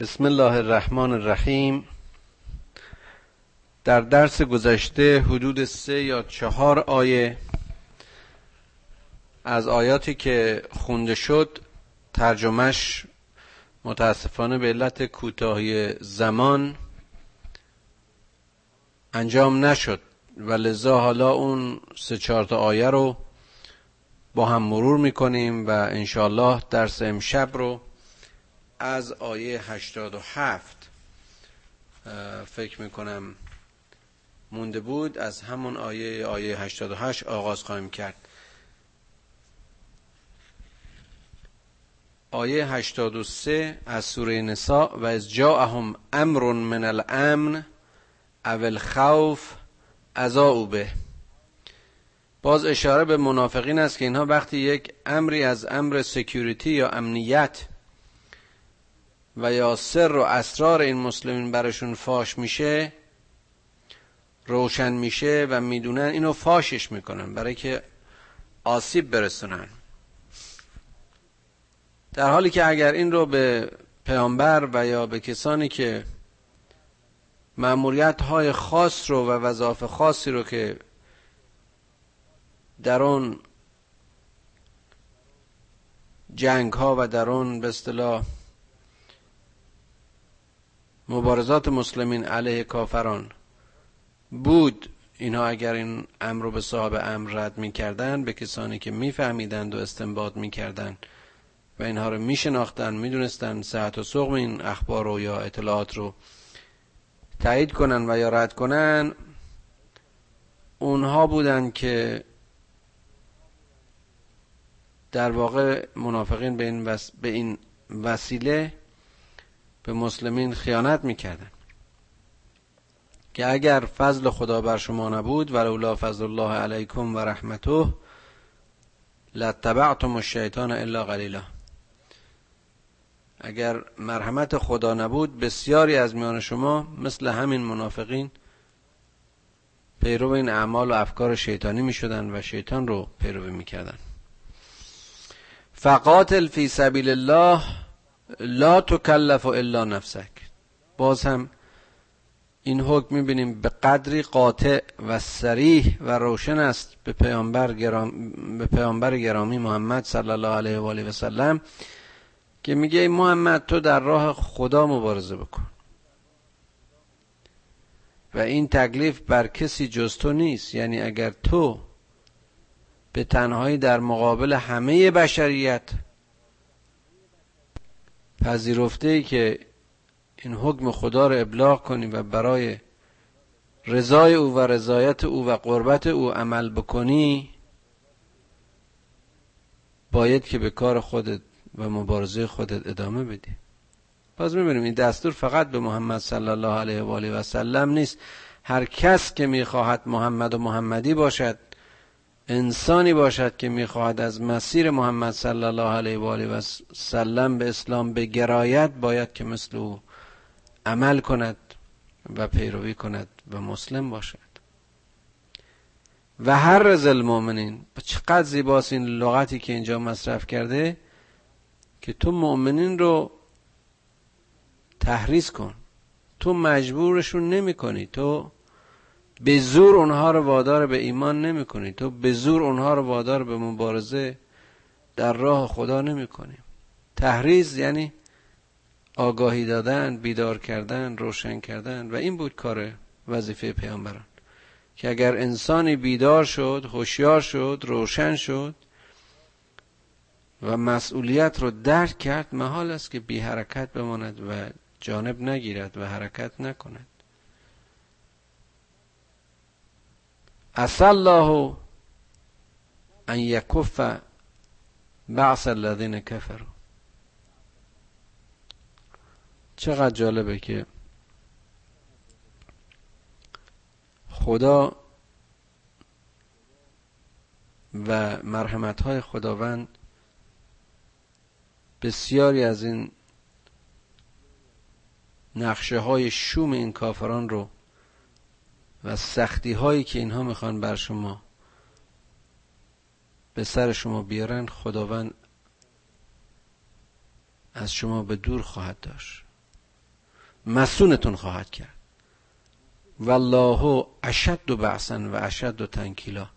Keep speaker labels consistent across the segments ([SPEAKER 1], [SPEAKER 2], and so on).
[SPEAKER 1] بسم الله الرحمن الرحیم. در درس گذشته حدود سه یا چهار آیه از آیاتی که خونده شد ترجمهش متاسفانه به علت کوتاهی زمان انجام نشد. و لذا حالا اون سه چهار تا آیه رو با هم مرور می‌کنیم و انشالله درس امشب رو از آیه 87 فکر می‌کنم مونده بود از همون آیه آیه 88 آغاز خواهیم کرد. آیه 83 از سوره نساء و از جاءهم امر من الامن او الخوف او به. باز اشاره به منافقین است که اینها وقتی یک امری از امر سکیوریتی یا امنیت و یا سر و اسرار این مسلمین برشون فاش میشه روشن میشه و می‌دونن اینو فاشش می‌کنن برای که آسیب برسونن. در حالی که اگر این رو به پیامبر و یا به کسانی که معمولیت های خاص رو و وظایف خاصی رو که در اون جنگ ها و در اون به اصطلاح مبارزات مسلمین علیه کافران بود. اینها اگر این امر رو به صاحب امر رد می‌کردن به کسانی که میفهمیدند و استنباط می‌کردند و اینها رو میشناختن می‌دونستن صحت و سقم این اخبار رو یا اطلاعات رو تایید کنن و یا رد کنن اونها بودن که در واقع منافقین به این, به این وسیله به مسلمین خیانت می‌کردن. که اگر فضل خدا بر شما نبود ولولا فضل الله علیکم و رحمته لاتبعتم الشیطان الا قلیلا. اگر مرحمت خدا نبود بسیاری از میان شما مثل همین منافقین پیرو این اعمال و افکار شیطانی می و شیطان رو پیروی می‌کردن فقاتل فی سبیل الله لا تکلف الا نفسک. باز هم این حکم می‌بینیم به قدری قاطع و سریح و روشن است به پیامبر, گرام به پیامبر گرامی محمد صلی الله علیه و آله و سلم که میگه محمد تو در راه خدا مبارزه بکن. و این تکلیف بر کسی جز تو نیست. یعنی اگر تو به تنهایی در مقابل همه بشریت پذیرفته ای که این حکم خدا رو ابلاغ کنی و برای رضای او و رضایت او و قربت او عمل بکنی باید که به کار خودت و مبارزه خودت ادامه بدی. باز می‌بینیم این دستور فقط به محمد صلی الله علیه و آله و سلم نیست. هر کس که می‌خواهد محمد و محمدی باشد انسانی باشد که می‌خواهد از مسیر محمد صلی الله علیه و آله و سلم به اسلام بگراید باید که مثل او عمل کند و پیروی کند و مسلم باشد. و هر رز المؤمنین چقدر زیباست این لغتی که اینجا مصرف کرده که تو مؤمنین رو تحریز کن. تو مجبورشون نمی کنی تو به زور اونها رو وادار به ایمان نمی کنی تو به زور اونها رو وادار به مبارزه در راه خدا نمی کنی تحریز یعنی آگاهی دادن بیدار کردن روشن کردن و این بود کار وظیفه پیامبران. که اگر انسانی بیدار شد هوشیار شد روشن شد و مسئولیت رو درک کرد محال است که بی حرکت بماند و جانب نگیرد و حرکت نکند. الله ان یکف بعث الذین کفروا چقدر جالبه که خدا و مرحمت های خداوند بسیاری از این نقشه های شوم این کافران رو و سختی هایی که اینها می‌خوان بر شما به سر شما بیارن خداوند از شما به دور خواهد داشت. مسونتون خواهد کرد. والله اشد و بعثن و اشد و تنکیلا.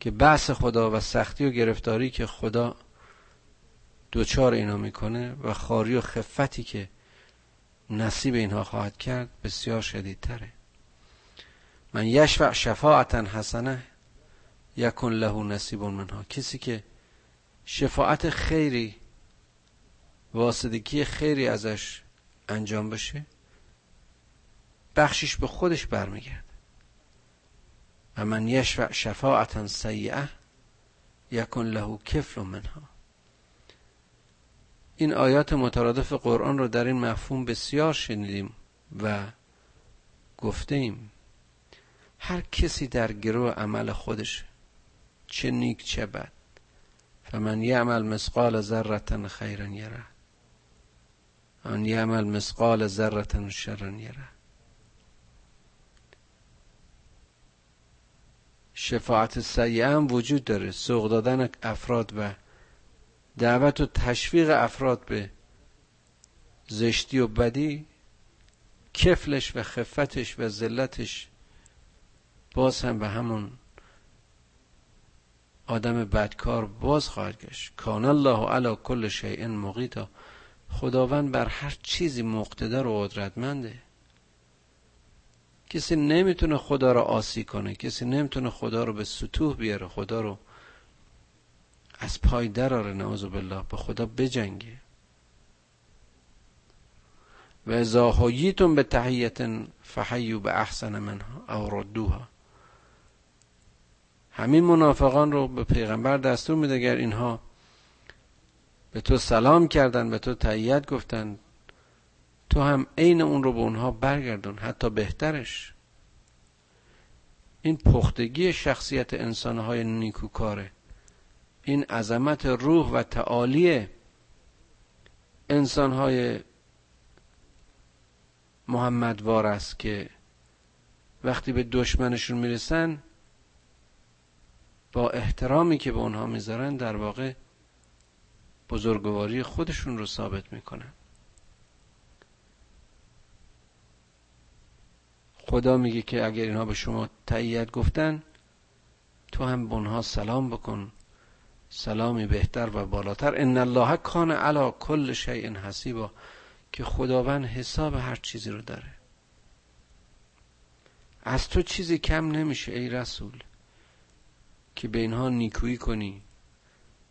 [SPEAKER 1] که بحث خدا و سختی و گرفتاری که خدا دوچار اینا می‌کنه و خاری و خفتی که نصیب اینها خواهد کرد بسیار شدیدتره. من یشفع شفاعتا حسنه یکن له نصیب منها. کسی که شفاعت خیری واسدگی خیری ازش انجام بشه بخشش به خودش برمیگرده. و من یشفع شفاعتا سیعه یکن له کفل منها. این آیات مترادف قرآن رو در این مفهوم بسیار شنیدیم و گفتیم. هر کسی در گروه عمل خودش چه نیک چه بد. فمن یعمل مثقال ذره خیرا یره. ان یعمل مثقال ذره شرا یره. شفاعت سیعه هم وجود داره. سوق دادن افراد و دعوت و تشویق افراد به زشتی و بدی کفلش و خفتش و ذلتش باز هم به همون آدم بدکار باز خواهد گشت. کان الله علی کل شیء مقیتا. خداوند بر هر چیزی مقتدر و قدرتمنده. کسی نمی‌تونه خدا رو آسی کنه کسی نمی‌تونه خدا رو به سطوح بیاره خدا رو از پای دراره نعوذ بالله به خدا بجنگه. و ازا به تحییت فحیو به احسن منها او ردوها. همین منافقان رو به پیغمبر دستور میده اگر اینها به تو سلام کردن به تو تحییت گفتن تو هم عین اون رو به اونها برگردون حتی بهترش. این پختگی شخصیت انسانهای نیکوکاره. این عظمت روح و تعالی انسانهای محمدوار است که وقتی به دشمنشون می‌رسن با احترامی که به اونها می‌ذارن در واقع بزرگواری خودشون رو ثابت می‌کنن. خدا میگه که اگر اینها به شما تایید گفتن تو هم به اونها سلام بکن. سلامی بهتر و بالاتر. ان الله کان علی کل شیء حسیبا که خداوند حساب هر چیزی رو داره. از تو چیزی کم نمیشه ای رسول. که به اینها نیکویی کنی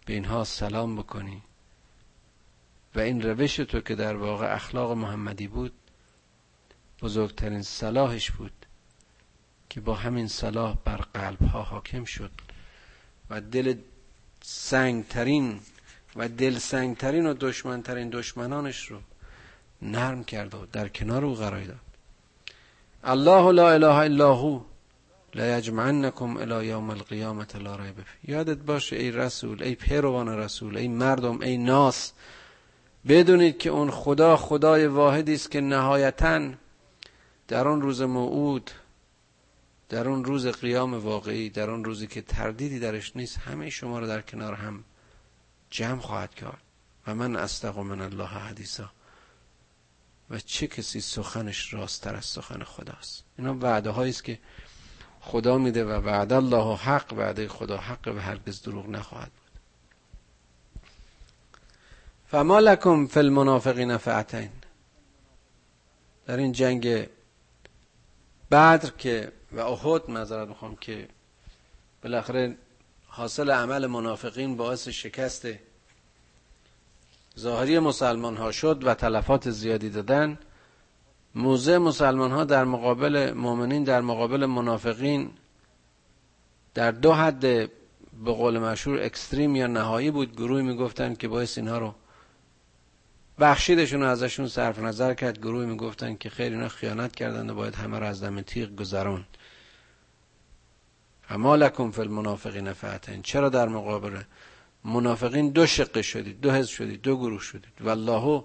[SPEAKER 1] به اینها سلام بکنی. و این روش تو که در واقع اخلاق محمدی بود بزرگترین صلاحش بود که با همین صلاح بر قلب ها حاکم شد. و دل سنگترین و دل سنگترین و دشمنترین دشمنانش رو نرم کرد و در کنار او قرار داد. الله لا اله الا هو. لا یجمعنکم الى یوم القیامت لا ریب یادت باشه ای رسول ای پیروان رسول ای مردم ای ناس. بدونید که اون خدا خدای واحدی است که نهایتا در آن روز موعود در اون روز قیام واقعی در اون روزی که تردیدی درش نیست همه شما رو در کنار هم جمع خواهد کرد. و من استق من الله حدیثا. و چه کسی سخنش راستتر از سخن خداست؟ اینا وعده است که خدا میده و وعده الله حق وعده خدا حق و هرگز دروغ نخواهد بود. فما لکم فی المنافقین فعتین در این جنگ بدر که و احد نظرت می‌خوام که بالاخره حاصل عمل منافقین باعث شکست ظاهری مسلمان ها شد و تلفات زیادی دادن. موضع مسلمان ها در مقابل مؤمنین در مقابل منافقین در دو حد به قول مشهور اکستریم یا نهایی بود. گروهی می‌گفتن که باعث اینها رو بخشیدشون ازشون صرف نظر کرد. گروهی می‌گفتن که خیلی اینا خیانت کردند و باید همه را از دم تیغ گذرون اما لکم فی المنافقین فعتین چرا در مقابل منافقین دو شقه شدید دو حزب شدید دو گروه شدید؟ والله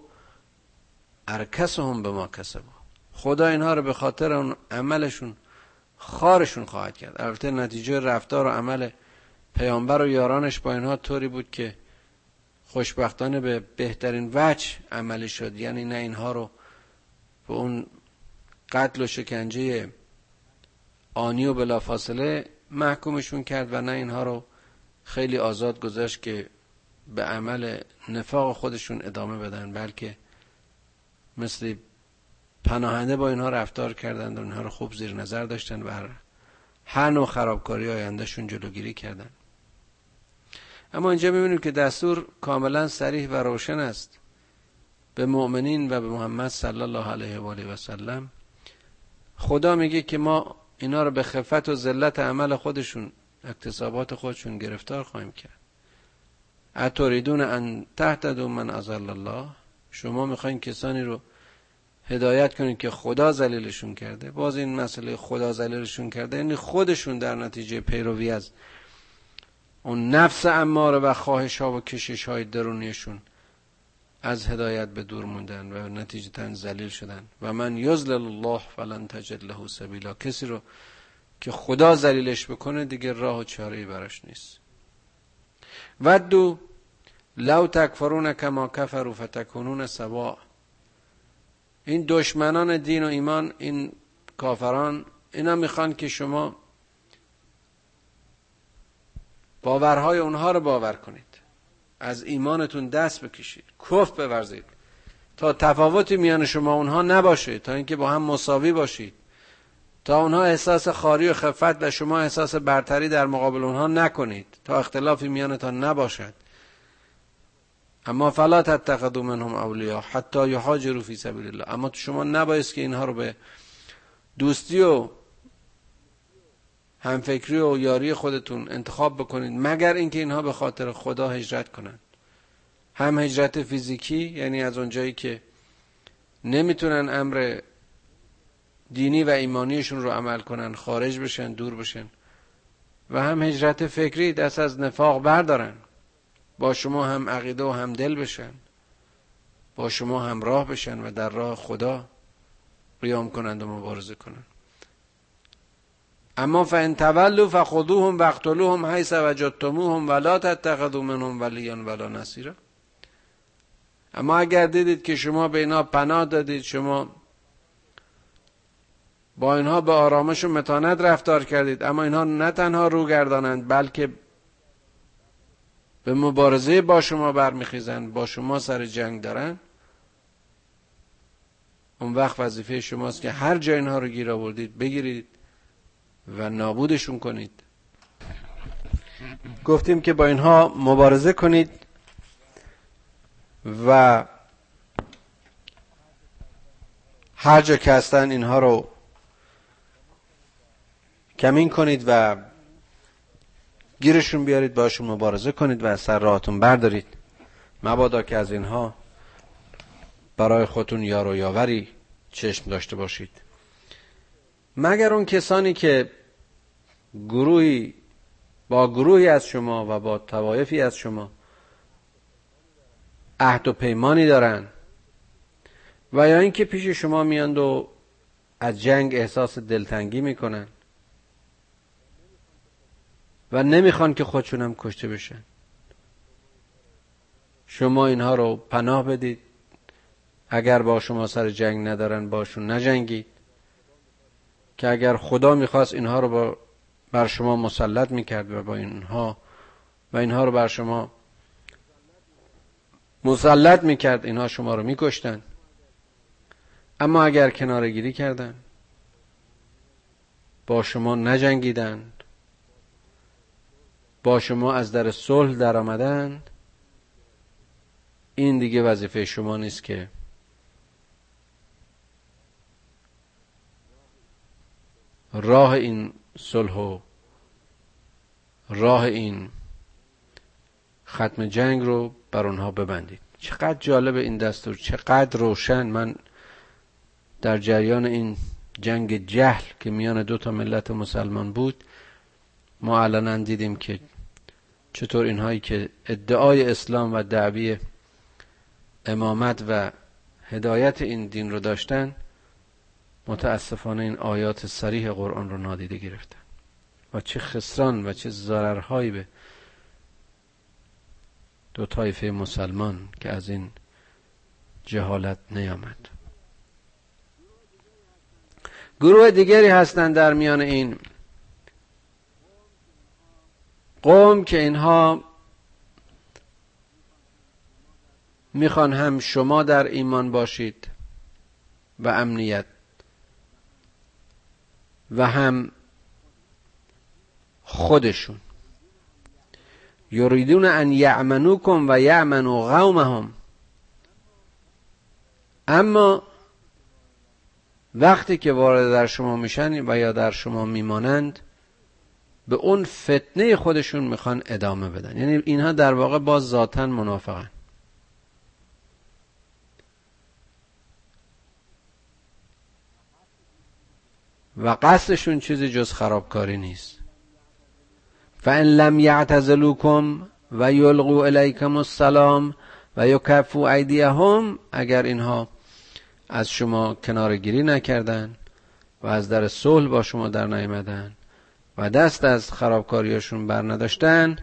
[SPEAKER 1] ارکسهم به ما کسبا خدا اینها رو به خاطر اون عملشون خارشون خواهد کرد. البته نتیجه رفتار و عمل پیامبر و یارانش با اینها طوری بود که خوشبختانه به بهترین وجه عملی شد. یعنی نه اینها رو و اون قتل و شکنجه آنی و بلافاصله محکومشون کرد و نه اینها رو خیلی آزاد گذاشت که به عمل نفاق خودشون ادامه بدن بلکه مثل پناهنده با اینها رفتار کردند و اینها رو خوب زیر نظر داشتن و هر نوع خرابکاری آیندهشون جلوگیری کردن اما اینجا می‌بینیم که دستور کاملا سریح و روشن است. به مؤمنین و به محمد صلی الله علیه و آله و سلم خدا میگه که ما اینا رو به خفت و ذلت عمل خودشون اکتسابات خودشون گرفتار خواهیم کرد. اتوریدون ان تهتدون من ازل الله؟ شما می‌خواین کسانی رو هدایت کنید که خدا ذلیلشون کرده. باز این مسئله خدا ذلیلشون کرده یعنی خودشون در نتیجه پیروی از اون نفس اماره و خواهش ها و کشش های درونیشون از هدایت به دور موندن و نتیجتا ذلیل شدن. و من یزلل الله فلن تجد له سبیلا. کسی رو که خدا ذلیلش بکنه دیگه راه و چاره براش نیست. ودو لو تکفرون کما کفروا فتکونون سوا این دشمنان دین و ایمان این کافران اینا می‌خوان که شما باورهای اونها رو باور کنید. از ایمانتون دست بکشید. کف بورزید. تا تفاوتی میان شما اونها نباشه. تا اینکه با هم مساوی باشید. تا اونها احساس خاری و خفت و شما احساس برتری در مقابل اونها نکنید. تا اختلافی میانتان نباشد. اما فلا تتخذوا منهم اولیا حتی یهاجروا فی سبیل الله اما شما نبایست که اینها رو به دوستی و همفکری و یاری خودتون انتخاب بکنید مگر اینکه اینها به خاطر خدا هجرت کنند. هم هجرت فیزیکی یعنی از اونجایی که نمی‌تونن امر دینی و ایمانیشون رو عمل کنن خارج بشن دور بشن. و هم هجرت فکری دست از نفاق بردارن. با شما هم عقیده و هم دل بشن. با شما همراه بشن و در راه خدا قیام کنند و مبارزه کنند. اما فان تولوا فخذوهم واقتلوهم حيث وجدتموهم ولا تتخذوا منهم وليا ولا نصيرا. اما اگر دیدید که شما به اینا پناه دادید شما با اینها به آرامش و متانت رفتار کردید اما اینها نه تنها رو گردانند بلکه به مبارزه با شما برمیخیزند با شما سر جنگ دارن. اون وقت وظیفه شماست که هر جای اینها رو گیر آوردید بگیرید و نابودشون کنید. گفتیم که با اینها مبارزه کنید و هر جا که هستن اینها رو کمین کنید و گیرشون بیارید باشون مبارزه کنید و از سر راهتون بردارید. مبادا که از اینها برای خودتون یار و یاوری چشم داشته باشید. مگر اون کسانی که گروهی با گروهی از شما و با توایفی از شما عهد و پیمانی دارن و یا اینکه پیش شما میاند و از جنگ احساس دلتنگی می‌کنن. و نمی‌خوان که خودشونم کشته بشن. شما اینها رو پناه بدید. اگر با شما سر جنگ ندارن باشون نجنگید. که اگر خدا می‌خواست اینها رو با بر شما مسلط می‌کرد و با اینها و اینها رو بر شما مسلط می‌کرد اینها شما رو میکشتن. اما اگر کنارگیری کردن با شما نجنگیدند با شما از در صلح در آمدند این دیگه وظیفه شما نیست که راه این صلح و راه این ختم جنگ رو بر اونها ببندید. چقدر جالب این دستور چقدر روشن. من در جریان این جنگ جهل که میان دو تا ملت مسلمان بود ما الان دیدیم که چطور اینهایی که ادعای اسلام و دعوی امامت و هدایت این دین رو داشتن متاسفانه این آیات سریح قرآن رو نادیده گرفتن. و چه خسران و چه ضررهایی به دو طایفه مسلمان که از این جهالت نیامد. گروه دیگری هستند در میان این قوم که اینها می‌خوان هم شما در ایمان باشید و امنیت و هم خودشون. یریدون ان یعمنوکم و یعمنو قومهم. اما وقتی که وارد در شما میشن و یا در شما میمانند به اون فتنه خودشون می‌خوان ادامه بدن. یعنی اینها در واقع باز ذاتا منافقن. و قصدشون چیزی جز خرابکاری نیست. فان لم یعتزلوکم و یلقوا الیکم السلام و یکفو ایدیهم اگر اینها از شما کنار گیری نکردن و از در صلح با شما در نیامدن و دست از خرابکاریاشون بر نداشتن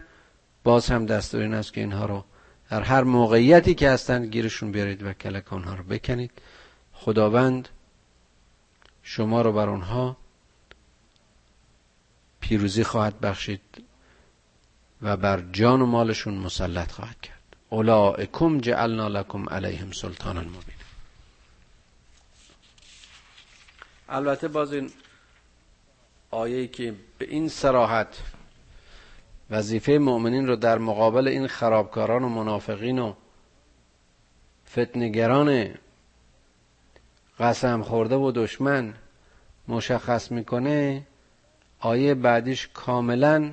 [SPEAKER 1] باز هم دستور این است که اینها رو در هر موقعیتی که هستند گیرشون بیارید و کلک اونها رو بکنید. خداوند شما رو بر اونها پیروزی خواهد بخشید و بر جان و مالشون مسلط خواهد کرد. اولائکم جعلنا لکم علیهم سلطانا مبین البته باز این آیه که به این سراحت وظیفه مؤمنین رو در مقابل این خرابکاران و منافقین و فتنگران قسم خورده و دشمن مشخص می‌کنه آیه بعدیش کاملا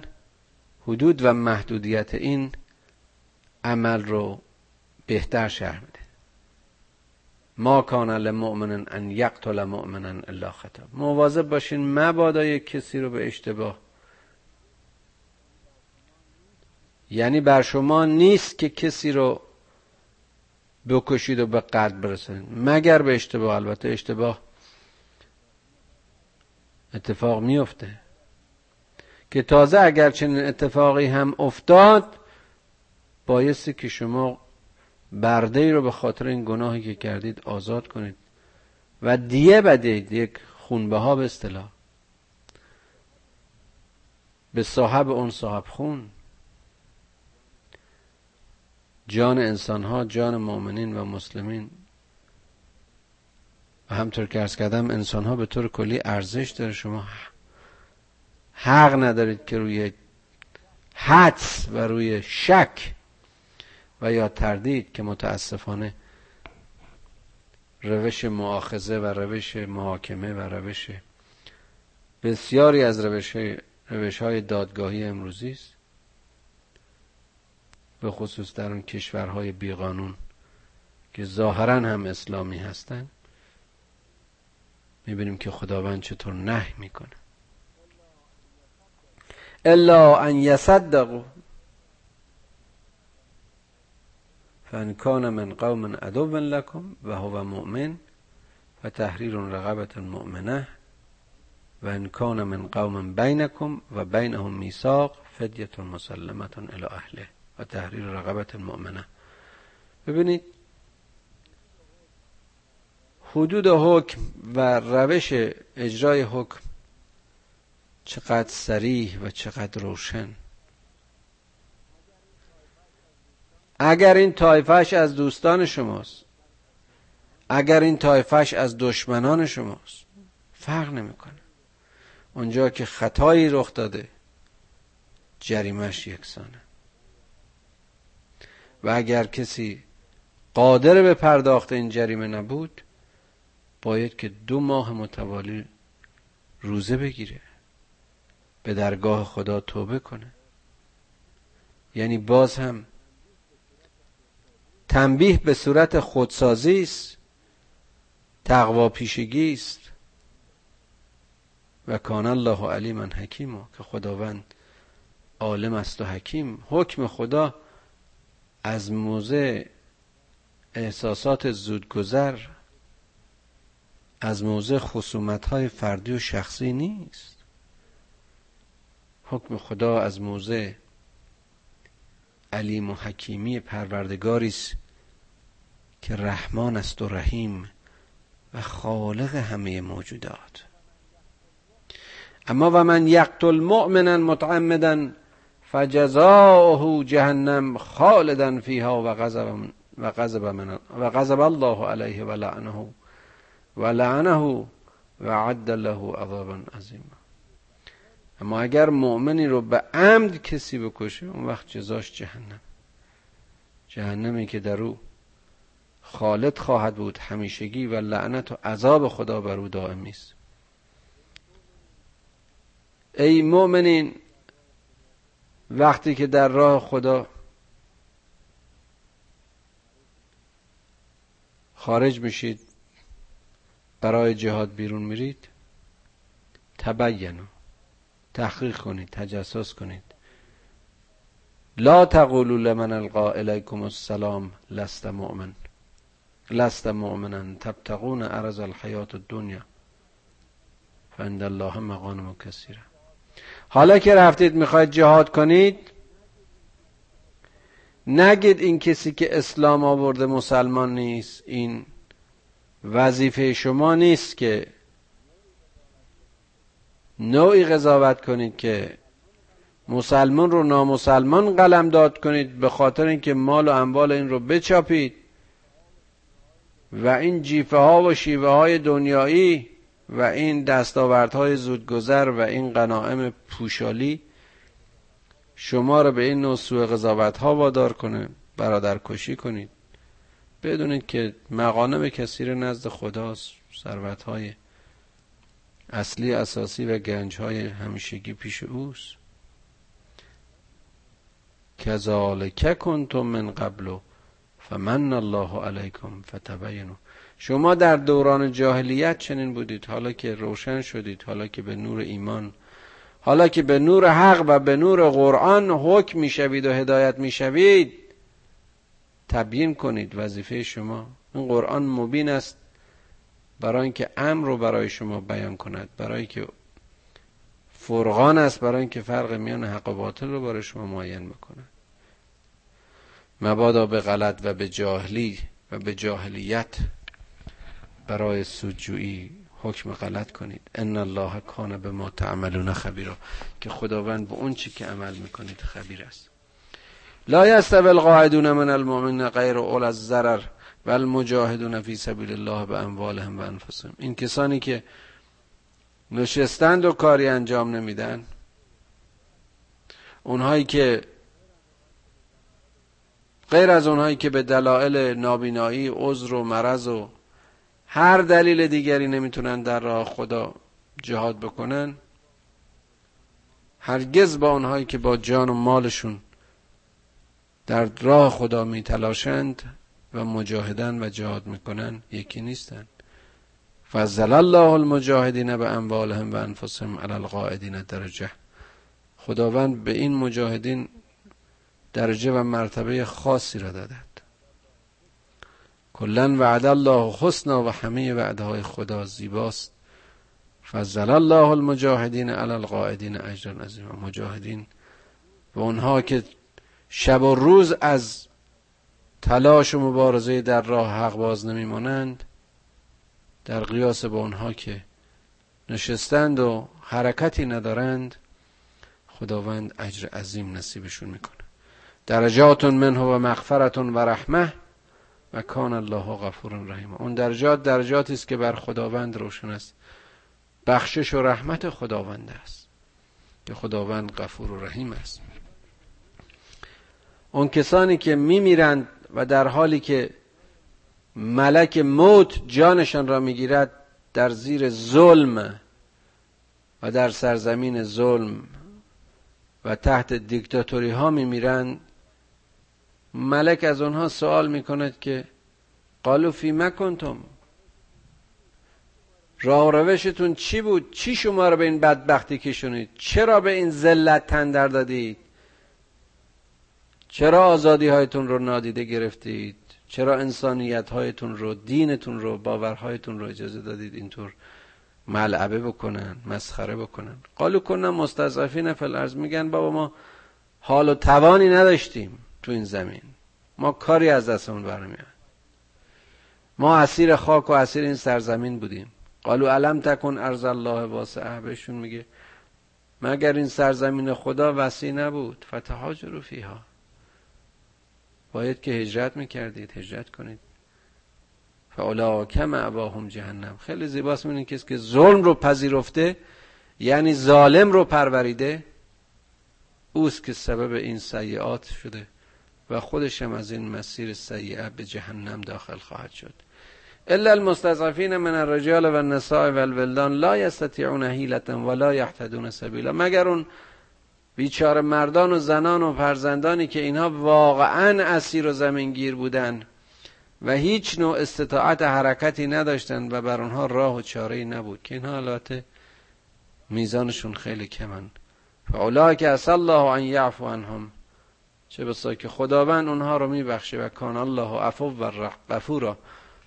[SPEAKER 1] حدود و محدودیت این عمل رو بهتر شرح میده. ما کان لمؤمن ان یقتل مؤمنا الا خطا. مواظب باشین مبادا یک کسی رو به اشتباه. یعنی بر شما نیست که کسی رو بکشید و به قتل برسونید. مگر به اشتباه البته اشتباه اتفاق میفته که تازه اگر چنین اتفاقی هم افتاد بایستی که شما برده رو به خاطر این گناهی که کردید آزاد کنید و دیه بدید یک خونبه ها به اصطلاح. به صاحب اون صاحب خون. جان انسان ها جان مؤمنین و مسلمین. و همطور که ارز کردم انسان ها به طور کلی ارزش داره. شما حق ندارید که روی حدس و روی شک و یا تردید که متاسفانه روش معاخذه و روش محاکمه و روش بسیاری از روش های, روش های دادگاهی امروزی است. به خصوص در اون کشورهای بیقانون که ظاهرا هم اسلامی هستند می‌بینیم که خداوند چطور نه می‌کنه. الا ان یصدقوا. فان کان من قوم عدو لكم و هو مؤمن و تحریر رقبت مؤمنه و ان کان من قوم بینکم و بینهم میثاق فدیه مسلمه الى اهله و تحریر رقبت مؤمنه ببینید حدود حکم و روش اجرای حکم چقدر سریح و چقدر روشن. اگر این طایفش از دوستان شماست اگر این طایفش از دشمنان شماست فرق نمی‌کنه. اونجا که خطایی رخ داده جریمش یکسانه. و اگر کسی قادر به پرداخت این جریمه نبود باید که دو ماه متوالی روزه بگیره به درگاه خدا توبه کنه. یعنی باز هم تنبیه به صورت خودسازی است تقوا پیشگی است و کان الله علیما حکیما که خداوند عالم است و حکیم. حکم خدا از موضع احساسات زودگذر از موضع خصومت های فردی و شخصی نیست. حکم خدا از موضع علیم و حکیمی پروردگاری است که رحمان است و رحیم و خالق همه موجودات. اما و من یقتل مؤمنا متعمدا فجزاؤه جهنم خالدا فیها و غضب و غضب من و غضب الله علیه و لعنه و لعنه و عد له عذابا عظیما. اما اگر مؤمنی رو به عمد کسی بکشه اون وقت جزاش جهنم. جهنمی که در او خالد خواهد بود همیشگی و لعنت و عذاب خدا بر او دائمی است ای مؤمنین وقتی که در راه خدا خارج میشید برای جهاد بیرون میرید تبینو تحقیق کنید تجسس کنید. لا تقولوا لمن القا الیکم السلام لست مؤمن. لست مؤمنا. تبتغون عرض الحیات الدنیا. فعند الله مغانم کثیره. حالا که رفتید می‌خواید جهاد کنید نگید این کسی که اسلام آورده مسلمان نیست این وظیفه شما نیست که نوعی قضاوت کنید که مسلمان رو نامسلمان قلم داد کنید به خاطر اینکه مال و اموال این رو بچاپید. و این جیفه ها و شیوه های دنیایی و این دستاوردهای زودگذر و این غنائم پوشالی شما رو به این نوع سوء قضاوت ها وادار کنه برادر کشی کنید. بدونید که مغانم کثیر نزد خداست ثروت های اصلی اساسی و گنج های همیشگی پیش اوست. کذالک کنتم من قبل فمن الله علیکم فتبینوا. شما در دوران جاهلیت چنین بودید حالا که روشن شدید حالا که به نور ایمان حالا که به نور حق و به نور قرآن حکم می‌شوید و هدایت می‌شوید تبیین کنید. وظیفه شما این قرآن مبین است. برای اینکه امر رو برای شما بیان کند برای که فرقان است برای اینکه فرق میان حق و باطل رو برای شما معین بکند مبادا به غلط و به جاهلی و به جاهلیت برای سودجویی حکم غلط کنید. ان الله کان به ما تعملون خبیرا. که خداوند به اون چی که عمل می‌کنید خبیر است. لا یستوی القاعدون من المؤمنین غیر اول الضرر. و المجاهدون فی سبیل الله به اموالهم و انفسهم. این کسانی که نشستند و کاری انجام نمیدن اونهایی که غیر از اونهایی که به دلایل نابینایی عذر و مرض و هر دلیل دیگری نمی‌تونن در راه خدا جهاد بکنن هرگز با اونهایی که با جان و مالشون در راه خدا میتلاشند و مجاهدن و جهاد می‌کنن یکی نیستن. فضل الله المجاهدین به اموالهم و انفسهم علی القاعدین درجه. خداوند به این مجاهدین درجه و مرتبه خاصی را دادد کلا وعد الله حسنا و همه وعده های خدا زیباست. فضل الله المجاهدین علی القاعدین اجرا عظیما. مجاهدین و اونها که شب و روز از تلاش و مبارزه در راه حق باز نمیمانند در قیاس با اونها که نشستند و حرکتی ندارند خداوند اجر عظیم نصیبشون می‌کنه. درجات منه و مغفرت و رحمه و کان الله غفور رحیم اون درجات درجاتی است که بر خداوند روشن است. بخشش و رحمت خداوند است. که خداوند غفور و رحیم است. اون کسانی که میمیرند و در حالی که ملک موت جانشان را می‌گیرد در زیر ظلم و در سرزمین ظلم و تحت دیکتاتوری ها میمیرند. ملک از آنها سوال می‌کند که قالو فی مکنتم راه روشتون چی بود؟ چی شما رو به این بدبختی کشونید؟ چرا به این ذلت تندر دادید؟ چرا آزادی هایتون رو نادیده گرفتید؟ چرا انسانیت هایتون رو دینتون رو باورهایتون رو اجازه دادید اینطور ملعبه بکنن مسخره بکنن؟ قالو کنن مستضعفین فل ارز میگن بابا ما حال و توانی نداشتیم تو این زمین. ما کاری از دستمون برمیاد ما اسیر خاک و اسیر این سرزمین بودیم. قالو علم تکن ارز الله واسعه؟ بهشون میگه مگر این سرزمین خدا وسیع نبود؟ فتهاجروا فیها. باید که هجرت می‌کردید هجرت کنید. کم اباهم جهنم. خیلی زیباست می‌بینید کسی که ظلم رو پذیرفته یعنی ظالم رو پروریده اوست که سبب این سیعات شده و خودش هم از این مسیر سیعه به جهنم داخل خواهد شد. الا المستضعفین من الرجال و النساء و الولدان لا یستطیعون حیلتا ولا یحتدون سبیلا. مگر اون بیچاره مردان و زنان و فرزندانی که اینها واقعا اسیر و زمینگیر بودن و هیچ نوع استطاعت حرکتی نداشتن و بر آنها راه و چاره نبود که اینها البته میزانشون خیلی کمن. که اصل الله ان یعفو عنهم. چه بسا که خداوند اونها رو میبخشه و کان الله عفو و غفورا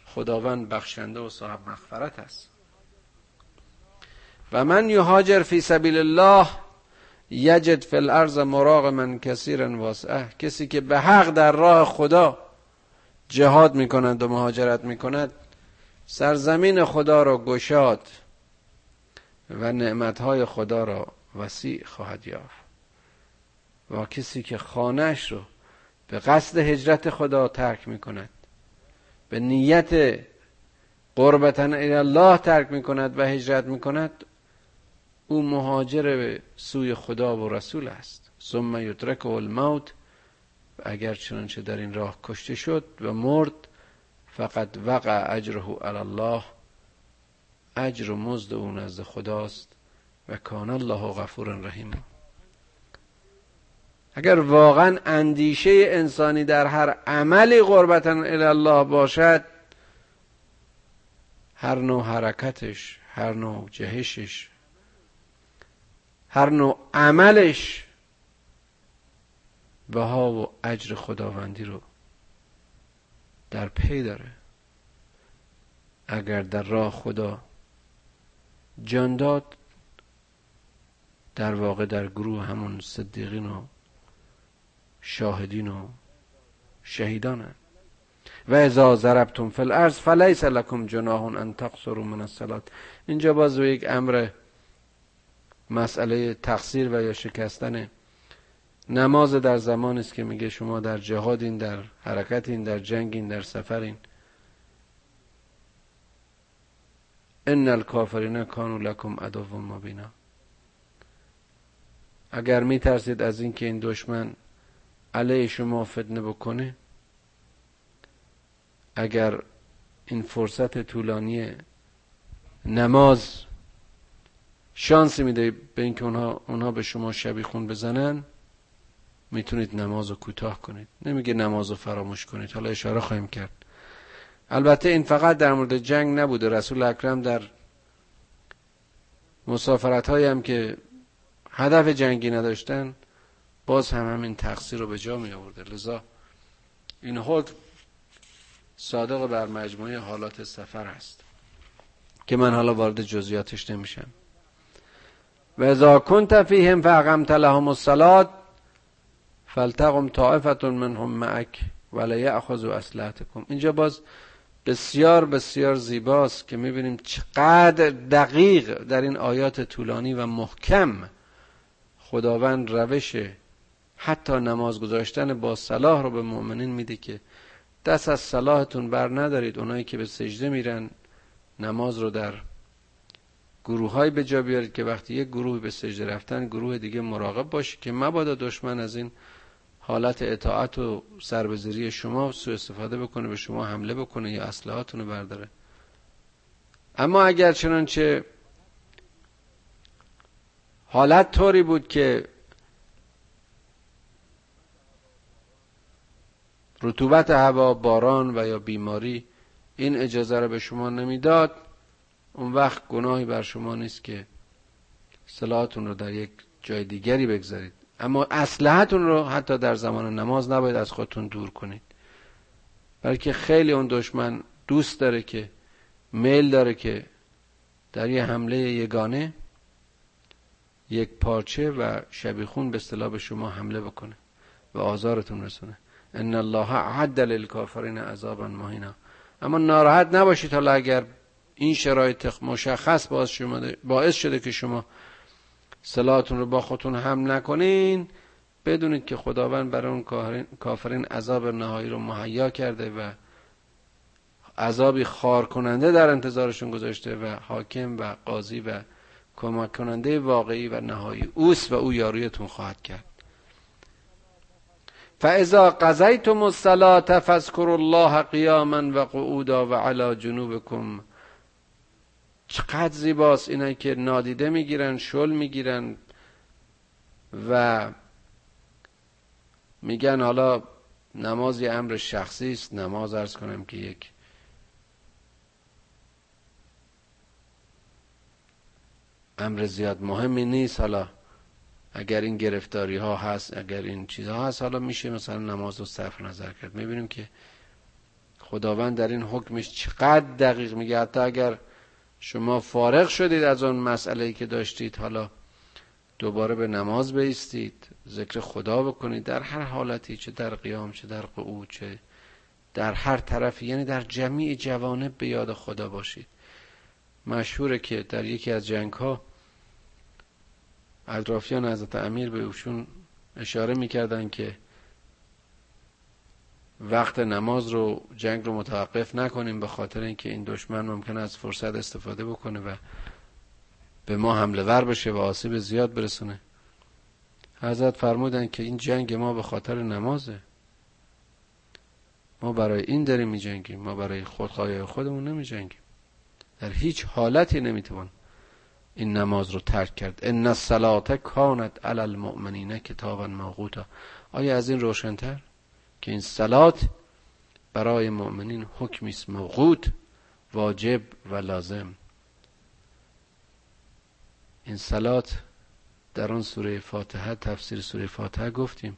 [SPEAKER 1] خداوند بخشنده و صاحب مغفرت است. و من یهاجر فی سبیل الله یجد فی الارض من کثیرا واسعه. کسی که به حق در راه خدا جهاد می‌کند و مهاجرت می‌کند سرزمین خدا را گشاد و نعمتهای خدا را وسیع خواهد یافت. و کسی که خانهش رو به قصد هجرت خدا ترک می‌کند به نیت قربتا الله ترک می‌کند و هجرت می‌کند او مهاجر به سوی خدا و رسول است. ثم یدرک الموت اگر چنانچه در این راه کشته شد و مرد فقط وقع اجره علی الله اجر و مزد او نزد خداست و کان الله غفور رحیم اگر واقعا اندیشه انسانی در هر عملی قربتا الی الله باشد هر نوع حرکتش هر نوع جهشش هر نوع عملش بها و اجر خداوندی رو در پی داره. اگر در راه خدا جان داد در واقع در گروه همون صدیقین و شاهدین و شهیدان و ازا ضربتم فی الارض فلیس لکم جناح ان تقصروا من الصلاه اینجا باز یک امر مسئله تقصیر و یا شکستن نماز در زمان است که میگه شما در جهادین در حرکتین در جنگین در سفرین. ان الکافرین کانوا لکم عدو مبینا. اگر میترسید از اینکه این دشمن علیه شما فتنه بکنه اگر این فرصت طولانی نماز شانسی میده به اینکه اونها, اونها به شما شبی خون بزنن می‌تونید نماز رو کوتاه کنید. نمیگه نماز رو فراموش کنید. حالا اشاره خواهیم کرد. البته این فقط در مورد جنگ نبوده. رسول اکرم در مسافرت هم که هدف جنگی نداشتن باز هم همین تقصیر رو به جا می آورده لذا این حکم صادق بر مجموعه حالات سفر است که من حالا وارد جزئیاتش نمیشم. و اذا کنت فیهم فاقمت لهم الصلاه فلتقم طائفه منهم معک ولا یاخذوا اسلحتكم اینجا باز بسیار بسیار زیباست که می‌بینیم چقدر دقیق در این آیات طولانی و محکم خداوند روش حتی نماز گذاشتن با صلاح رو به مؤمنین میده که دست از صلاحتون بر ندارید. اونایی که به سجده میرن نماز رو در گروه های به جا بیارید که وقتی یک گروه به سجده رفتن گروه دیگه مراقب باشه که مبادا دشمن از این حالت اطاعت و سربزیری شما سو استفاده بکنه به شما حمله بکنه یا اسلحاتون رو برداره. اما اگر چنانچه حالت طوری بود که رطوبت هوا باران و یا بیماری این اجازه را به شما نمی‌داد اون وقت گناهی بر شما نیست که صلاتون رو در یک جای دیگری بگذارید. اما اسلحتون رو حتی در زمان نماز نباید از خودتون دور کنید. بلکه خیلی اون دشمن دوست داره که میل داره که در یه حمله یگانه یک پارچه و شبیخون به اصطلاح به شما حمله بکنه و آزارتون رسونه. ان الله عد للکافرین عذابا مهینا. اما ناراحت نباشید حالا اگر این شرایط مشخص باز شما باعث شده که شما سلاحتون رو با خودتون هم نکنین. بدونید که خداوند برای اون کافرین عذاب نهایی رو مهیا کرده و عذابی خار کننده در انتظارشون گذاشته و حاکم و قاضی و کمک کننده واقعی و نهایی اوست و او یارویتون خواهد کرد. فاذا قضیتم الصلاه فاذكروا الله قیاما و قعودا و علی جنوبکم چقدر زیباست اینایی که نادیده می‌گیرن شل می‌گیرن و میگن حالا نماز یه امر شخصی است. نماز ارز کنم که یک امر زیاد مهمی نیست. حالا اگر این گرفتاری ها هست اگر این چیزها هست حالا میشه مثلا نماز رو صرف نظر کرد. می‌بینیم که خداوند در این حکمش چقدر دقیق میگه. حتی اگر شما فارغ شدید از اون مسئله که داشتید. حالا دوباره به نماز بیستید ذکر خدا بکنید. در هر حالتی چه در قیام چه در قعود چه در هر طرفی یعنی در جمیع جوانب به یاد خدا باشید. مشهوره که در یکی از جنگ ها اطرافیان حضرت امیر به اوشون اشاره می‌کردن که وقت نماز رو جنگ رو متوقف نکنیم به خاطر اینکه این دشمن ممکن از فرصت استفاده بکنه و به ما حمله ور بشه و آسیب زیاد برسونه. حضرت فرمودن که این جنگ ما به خاطر نمازه. ما برای این داریم می جنگیم ما برای خودخواهی خودمون نمی جنگیم در هیچ حالتی نمی‌توان این نماز رو ترک کرد. ان الصلاه کانت علی المؤمنین کتابا موقوتا. آیا از این روشنتر؟ که این صلات برای مؤمنین حکمی است موقوت واجب و لازم. این صلات در آن سوره فاتحه تفسیر سوره فاتحه گفتیم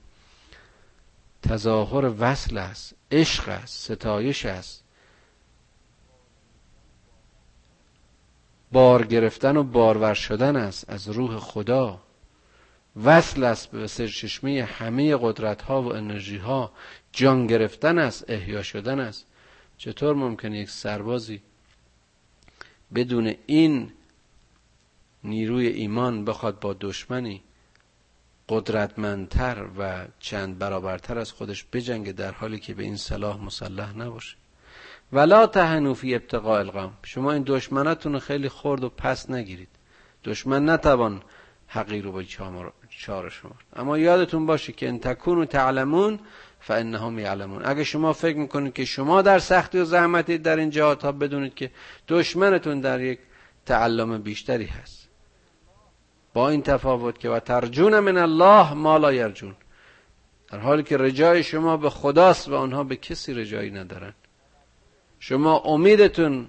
[SPEAKER 1] تظاهر وصل است عشق است ستایش است. بار گرفتن و بارور شدن است از روح خدا. وصل است به سرچشمه همه قدرت ها و انرژی ها جان گرفتن است احیا شدن است. چطور ممکنه یک سربازی بدون این نیروی ایمان بخواد با دشمنی قدرتمندتر و چند برابرتر از خودش بجنگه در حالی که به این صلاح مسلح نباشه؟ ولا تهنوا فی ابتقاء القوم شما این دشمنتون خیلی خرد و پس نگیرید. دشمن نتوان حقیر رو به چار شما. اما یادتون باشه که ان تکونوا تعلمون فانهم یعلمون. اگه شما فکر می‌کنید که شما در سختی و زحمتی در این جهات ها بدونید که دشمنتون در یک تعلم بیشتری هست. با این تفاوت که و ترجون من الله ما لا یرجون. در حالی که رجای شما به خداست و آنها به کسی رجایی ندارن. شما امیدتون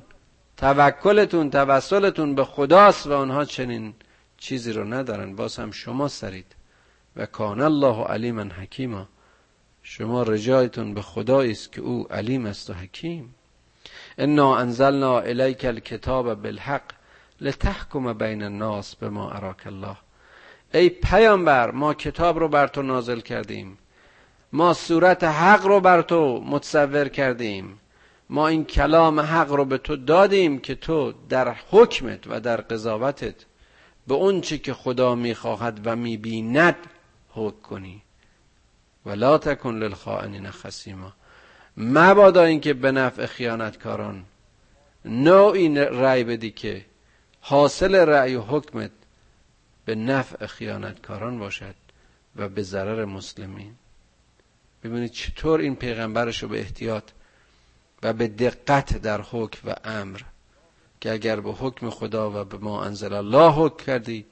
[SPEAKER 1] توکلتون توسلتون به خداست و آنها چنین چیزی رو ندارن. باز هم شما سرید. و کان الله علیما حکیما. شما رجایتون به خدایی است که او علیم است و حکیم. انا انزلنا الیک الکتاب بالحق لتحکم بین الناس به ما اراک الله. ای پیامبر ما کتاب رو بر تو نازل کردیم. ما صورت حق رو بر تو متصور کردیم. ما این کلام حق رو به تو دادیم که تو در حکمت و در قضاوتت به اون چی که خدا می‌خواهد و می‌بیند حکم کنی. ولا تکن للخائنین خسیما مبادا اینکه به نفع خیانتکاران نوعی رأی بدی که حاصل رأی و حکمت به نفع خیانتکاران باشد و به ضرر مسلمین. ببینید چطور این پیغمبرش رو به احتیاط و به دقت در حکم و امر که اگر به حکم خدا و به ما انزل الله حکم کردی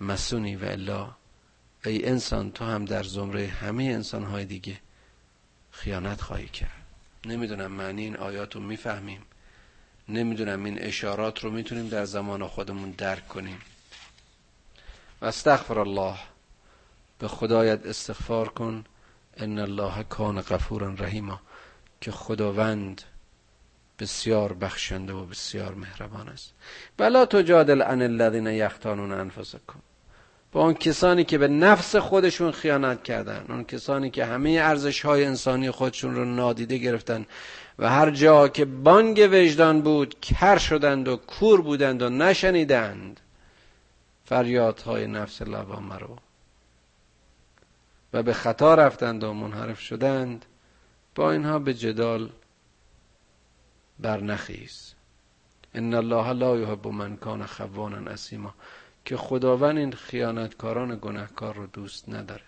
[SPEAKER 1] مسونی و الا. ای انسان تو هم در زمره همه انسانهای دیگه خیانت خواهی کرد. نمی‌دونم معنی این آیات رو می‌فهمیم. نمی‌دونم این اشارات رو می‌تونیم در زمان خودمون درک کنیم. و استغفر الله. به خدایت استغفار کن. ان الله کان غفورا رحیما. که خداوند بسیار بخشنده و بسیار مهربان است. بلا تجادل عن الذین یختانون انفسکم. با اون کسانی که به نفس خودشون خیانت کردن اون کسانی که همه ارزش های انسانی خودشون رو نادیده گرفتن و هر جا که بانگ وجدان بود کر شدند و کور بودند و نشنیدند فریادهای نفس لوامه رو و به خطا رفتند و منحرف شدند. با اینها به جدال برنخیز ان الله لا یحب من کان خوانا اسیما که خداوند این خیانتکاران گناهکار رو دوست نداره.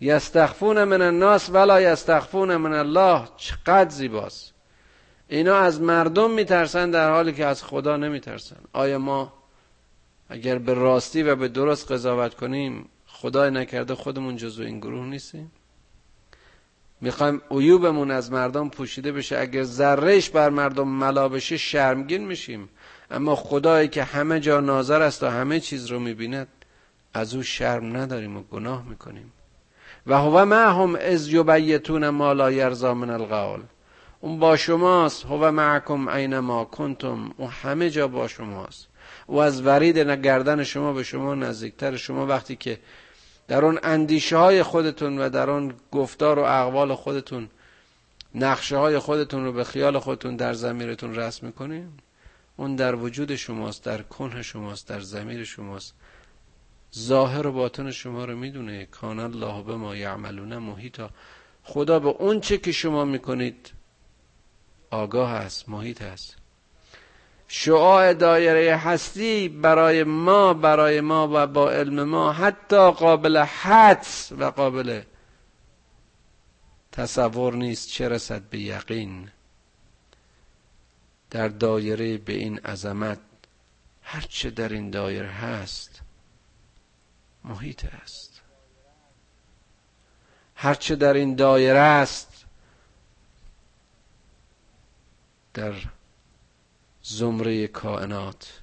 [SPEAKER 1] یستخفون من الناس ولا یستخفون من الله. چقدر زیباست. اینا از مردم میترسن در حالی که از خدا نمیترسن. آیا ما اگر به راستی و به درست قضاوت کنیم خدای نکرده خودمون جزو این گروه نیستیم؟ می‌خوایم عیوبمون از مردم پوشیده بشه. اگر ذرهش بر مردم ملا بشه شرمگین میشیم. اما خدایی که همه جا ناظر است و همه چیز رو می‌بیند از او شرم نداریم و گناه می‌کنیم. و هو معهم از یبیتون ما لا یرزا من القول. اون با شماست. هو معکم اینما کنتم. او همه جا با شماست. او از ورید گردن شما به شما نزدیکتر. شما وقتی که در اون اندیشه های خودتون و در اون گفتار و اقوال خودتون نقشه های خودتون رو به خیال خودتون در زمیرتون رسم می‌کنین؟ اون در وجود شماست در کنه شماست در زمیر شماست. ظاهر و باطن شما رو می‌دونه. کان الله به ما یعملون محیطا. خدا به اون چه که شما می‌کنید آگاه است محیط است شعاع دایره هستی برای ما برای ما و با علم ما حتی قابل حدس و قابل تصور نیست چه رسد به یقین. در دایره به این عظمت هرچه در این دایره هست محیط است. هرچه در این دایره است در زمره کائنات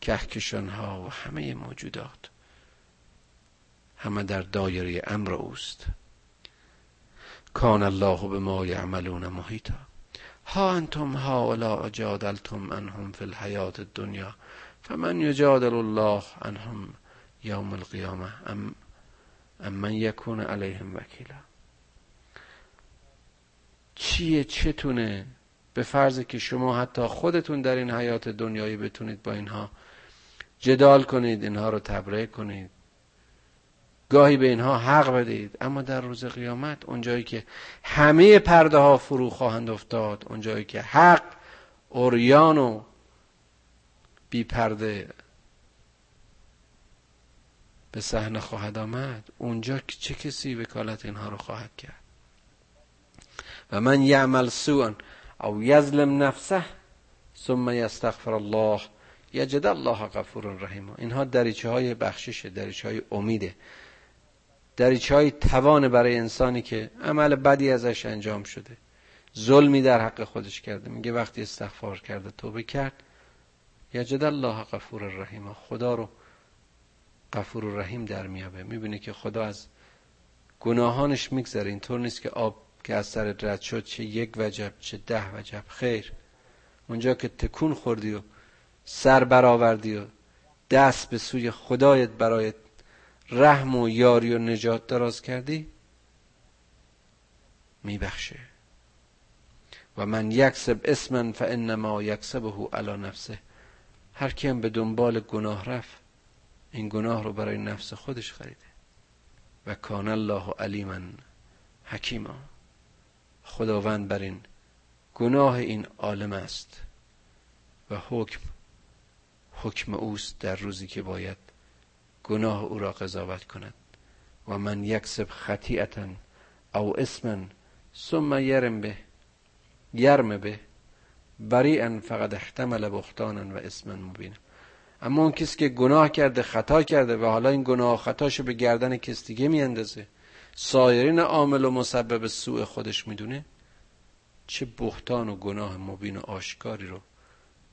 [SPEAKER 1] کهکشان ها و همه موجودات. همه در دایره امر اوست. کان الله به ما یعملون محیطا. ها انتم هؤلاء جادلتم عنهم فی الحیات الدنیا فمن یجادل الله عنهم یوم القیامه ام, ام من یکون علیهم وکیلا. چیه؟ چتونه به فرض که شما حتی خودتون در این حیات دنیایی بتونید با اینها جدال کنید اینها رو تبرئه کنید. گاهی به اینها حق بدید اما در روز قیامت اونجایی که همه پرده ها فرو خواهند افتاد اونجایی که حق اوریان و بی پرده به صحنه خواهد آمد اونجا چه کسی وکالت اینها رو خواهد کرد؟ و من یعمل سوءا او یظلم نفسه ثم یستغفر الله یجد الله غفور رحیم اینها دریچه های بخششه دریچه های امیده. دریچه های توان برای انسانی که عمل بدی ازش انجام شده. ظلمی در حق خودش کرده. میگه وقتی استغفار کرده توبه کرد یجد الله غفور رحیم خدا رو غفور رحیم در میابه. می‌بینه که خدا از گناهانش میگذره. اینطور نیست که آب که از سر رد شد چه یک وجب چه ده وجب. خیر. اونجا که تکون خوردی و سر برآوردی و دست به سوی خدایت برای رحم و یاری و نجات دراز کردی میبخشه. و من یکسب اسما فانما یکسبه علی نفسه. هر کیم به دنبال گناه رفت این گناه رو برای نفس خودش خریده. و کان الله علیما حکیما. خداوند بر این گناه این عالم است و حکم حکم اوست در روزی که باید گناه او را قضاوت کند. و من یکسب خطیعتا او اسما ثم یرم به یرم به بریئا فقد احتمل بختانا و اسما مبینا. اما اون کسی که گناه کرده خطا کرده و حالا این گناه خطاشو به گردن کس دیگه میاندازه سایرین عامل و مسبب سوء خودش می‌دونه؟ چه بختان و گناه مبین و آشکاری رو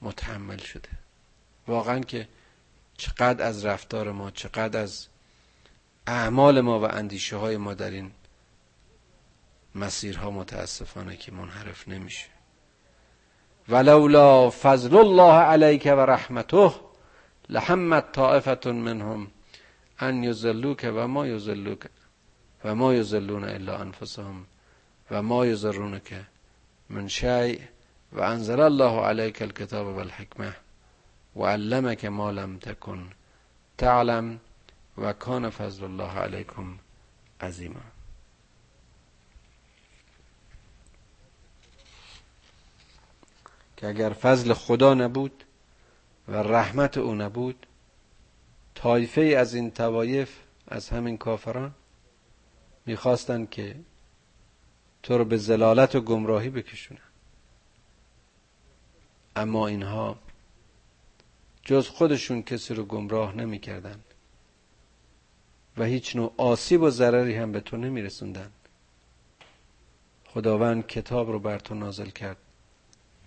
[SPEAKER 1] متحمل شده. واقعا که چقدر از رفتار ما چقدر از اعمال ما و اندیشه های ما در این مسیرها متاسفانه که منحرف نمیشه. ولولا فضل الله علیک و رحمته لحمت طائفه منهم ان یزلوک و ما یزلوک و ما یزلون الا انفسهم و ما یزرونک من شیء و انزل الله علیک الکتاب و الحکمه و علمک ما لم تکن تعلم و کان فضل الله علیکم عظیما. که اگر فضل خدا نبود و رحمت او نبود طایفه از این توایف از همین کافران می‌خواستند که تو رو به زلالت و گمراهی بکشونن. اما اینها جز خودشون کسی رو گمراه نمی‌کردند و هیچ نوع آسیب و ضرری هم به تو نمیرسوندن. خداوند کتاب رو بر تو نازل کرد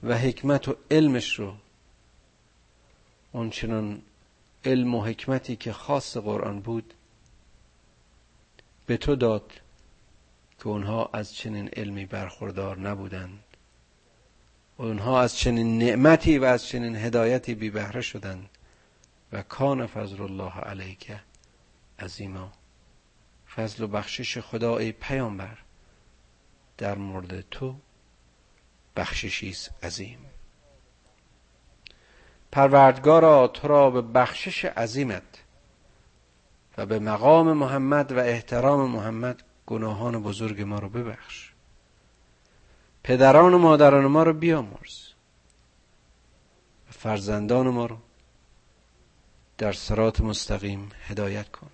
[SPEAKER 1] و حکمت و علمش رو اونچنان علم و حکمتی که خاص قرآن بود به تو داد که اونها از چنین علمی برخوردار نبودند. اونها از چنین نعمتی و از چنین هدایتی بی بهره شدند. و کان فضل الله علیک عظیما. فضل و بخشش خدا ای پیامبر. در مورد تو بخششی است عظیم. پروردگارا تو را به بخشش عظیمت و به مقام محمد و احترام محمد گناهان بزرگ ما رو ببخش. پدران و مادران ما رو بیامرز. فرزندان ما رو در سرات مستقیم هدایت کن.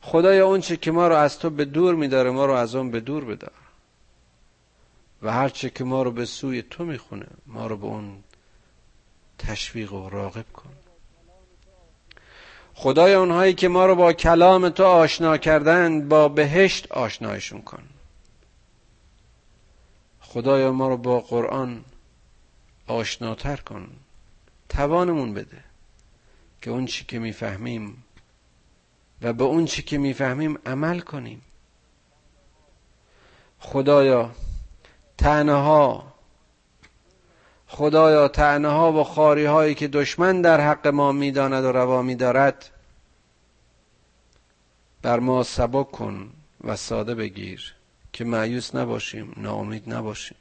[SPEAKER 1] خدایا اونچه که ما رو از تو به دور میداره ما رو از اون به دور بدار. و هرچه که ما رو به سوی تو می‌خونه ما رو به اون تشویق و راغب کن. خدای اونهایی که ما رو با کلام تو آشنا کردند با بهشت آشنایشون کن. خدایا ما رو با قرآن آشناتر کن. توانمون بده که اون چی که می‌فهمیم و به اون چی که می‌فهمیم عمل کنیم. خدایا تنها خدایا تعنه ها و خاری هایی که دشمن در حق ما می‌داند و روا میدارد بر ما سبک کن و ساده بگیر که معیوس نباشیم ناامید نباشیم.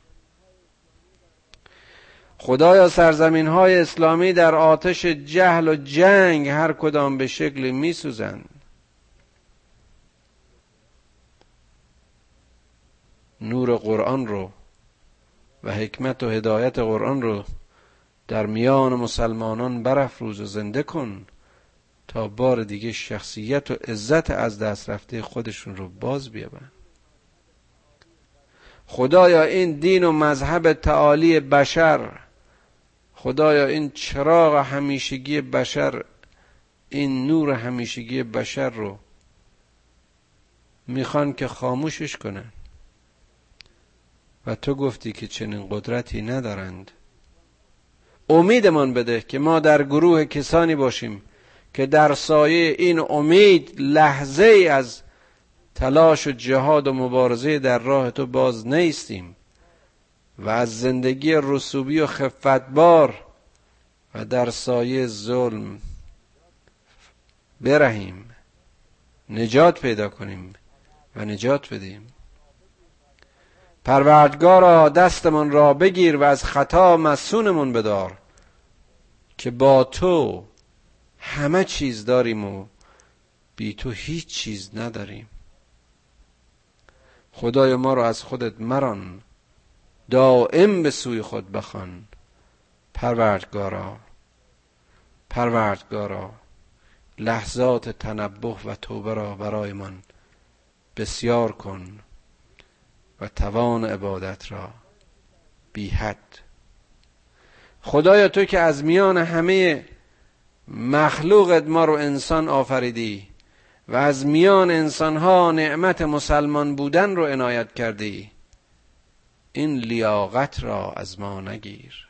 [SPEAKER 1] خدایا سرزمین های اسلامی در آتش جهل و جنگ هر کدام به شکلی میسوزند. نور قرآن رو و حکمت و هدایت قرآن رو در میان مسلمانان برافروز و زنده کن تا بار دیگه شخصیت و عزت از دست رفته خودشون رو باز بیابن خدایا این دین و مذهب تعالی بشر خدایا این چراغ همیشگی بشر این نور همیشگی بشر رو می‌خوان که خاموشش کنن. و تو گفتی که چنین قدرتی ندارند. امیدمان بده که ما در گروه کسانی باشیم که در سایه این امید لحظه ای از تلاش و جهاد و مبارزه در راه تو باز نیستیم و از زندگی رسوبی و خفتبار و در سایه ظلم برهیم نجات پیدا کنیم و نجات بدیم. پروردگارا دستمان را بگیر و از خطا مسونمون بدار که با تو همه چیز داریم و بی تو هیچ چیز نداریم. خدای ما رو از خودت مران دائم به سوی خود بخوان. پروردگارا پروردگارا لحظات تنبه و توبه را برایمان بسیار کن. و توان عبادت را بی حد. خدایا تو که از میان همه مخلوقت ما رو انسان آفریدی و از میان انسانها نعمت مسلمان بودن رو عنایت کردی این لیاقت را از ما نگیر.